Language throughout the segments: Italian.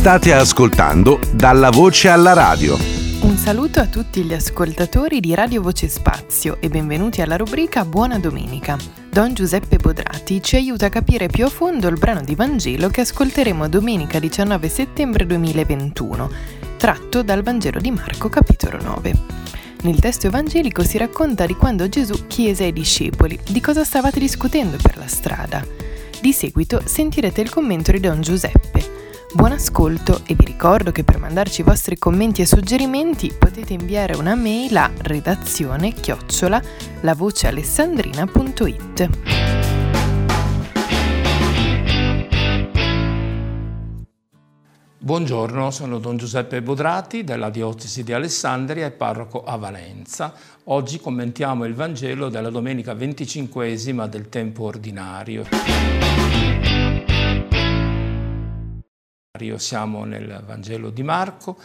State ascoltando Dalla Voce alla Radio. Un saluto a tutti gli ascoltatori di Radio Voce Spazio e benvenuti alla rubrica Buona Domenica. Don Giuseppe Bodrati ci aiuta a capire più a fondo il brano di Vangelo che ascolteremo domenica 19 settembre 2021, tratto dal Vangelo di Marco capitolo 9. Nel testo evangelico si racconta di quando Gesù chiese ai discepoli di cosa stavate discutendo per la strada. Di seguito sentirete il commento di Don Giuseppe Buon ascolto e vi ricordo che per mandarci i vostri commenti e suggerimenti potete inviare una mail a redazione chiocciola lavocealessandrina.it. Buongiorno, sono Don Giuseppe Bodrati della Diocesi di Alessandria e parroco a Valenza. Oggi commentiamo il Vangelo della domenica venticinquesima del tempo ordinario. Siamo nel Vangelo di Marco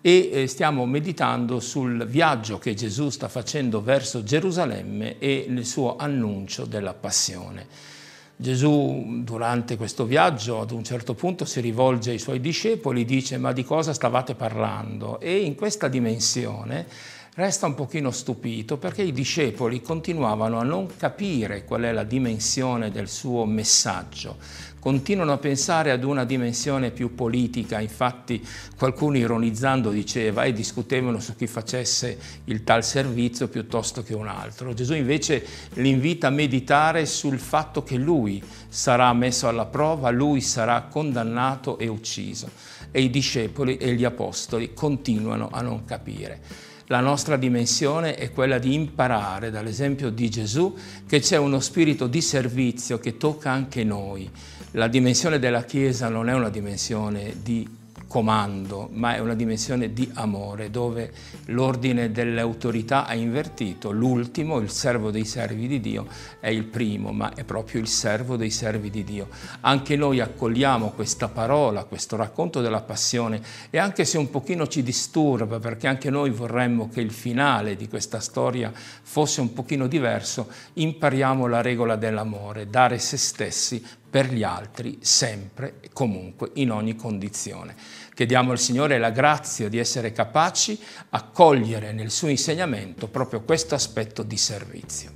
e eh, stiamo meditando sul viaggio che Gesù sta facendo verso Gerusalemme e nel suo annuncio della passione. Gesù durante questo viaggio ad un certo punto si rivolge ai suoi discepoli, dice ma di cosa stavate parlando? E in questa dimensione resta un pochino stupito perché i discepoli continuavano a non capire qual è la dimensione del suo messaggio, continuano a pensare ad una dimensione più politica, infatti qualcuno ironizzando diceva e discutevano su chi facesse il tal servizio piuttosto che un altro. Gesù invece li invita a meditare sul fatto che lui sarà messo alla prova, lui sarà condannato e ucciso e i discepoli e gli apostoli continuano a non capire. La nostra dimensione è quella di imparare dall'esempio di Gesù che c'è uno spirito di servizio che tocca anche noi. La dimensione della Chiesa non è una dimensione di comando, ma è una dimensione di amore, dove l'ordine delle autorità ha invertito. L'ultimo, il servo dei servi di Dio, è il primo, ma è proprio il servo dei servi di Dio. Anche noi accogliamo questa parola, questo racconto della passione e anche se un pochino ci disturba, perché anche noi vorremmo che il finale di questa storia fosse un pochino diverso, impariamo la regola dell'amore, dare se stessi per gli altri sempre e comunque in ogni condizione. Chiediamo al Signore la grazia di essere capaci a cogliere nel suo insegnamento proprio questo aspetto di servizio.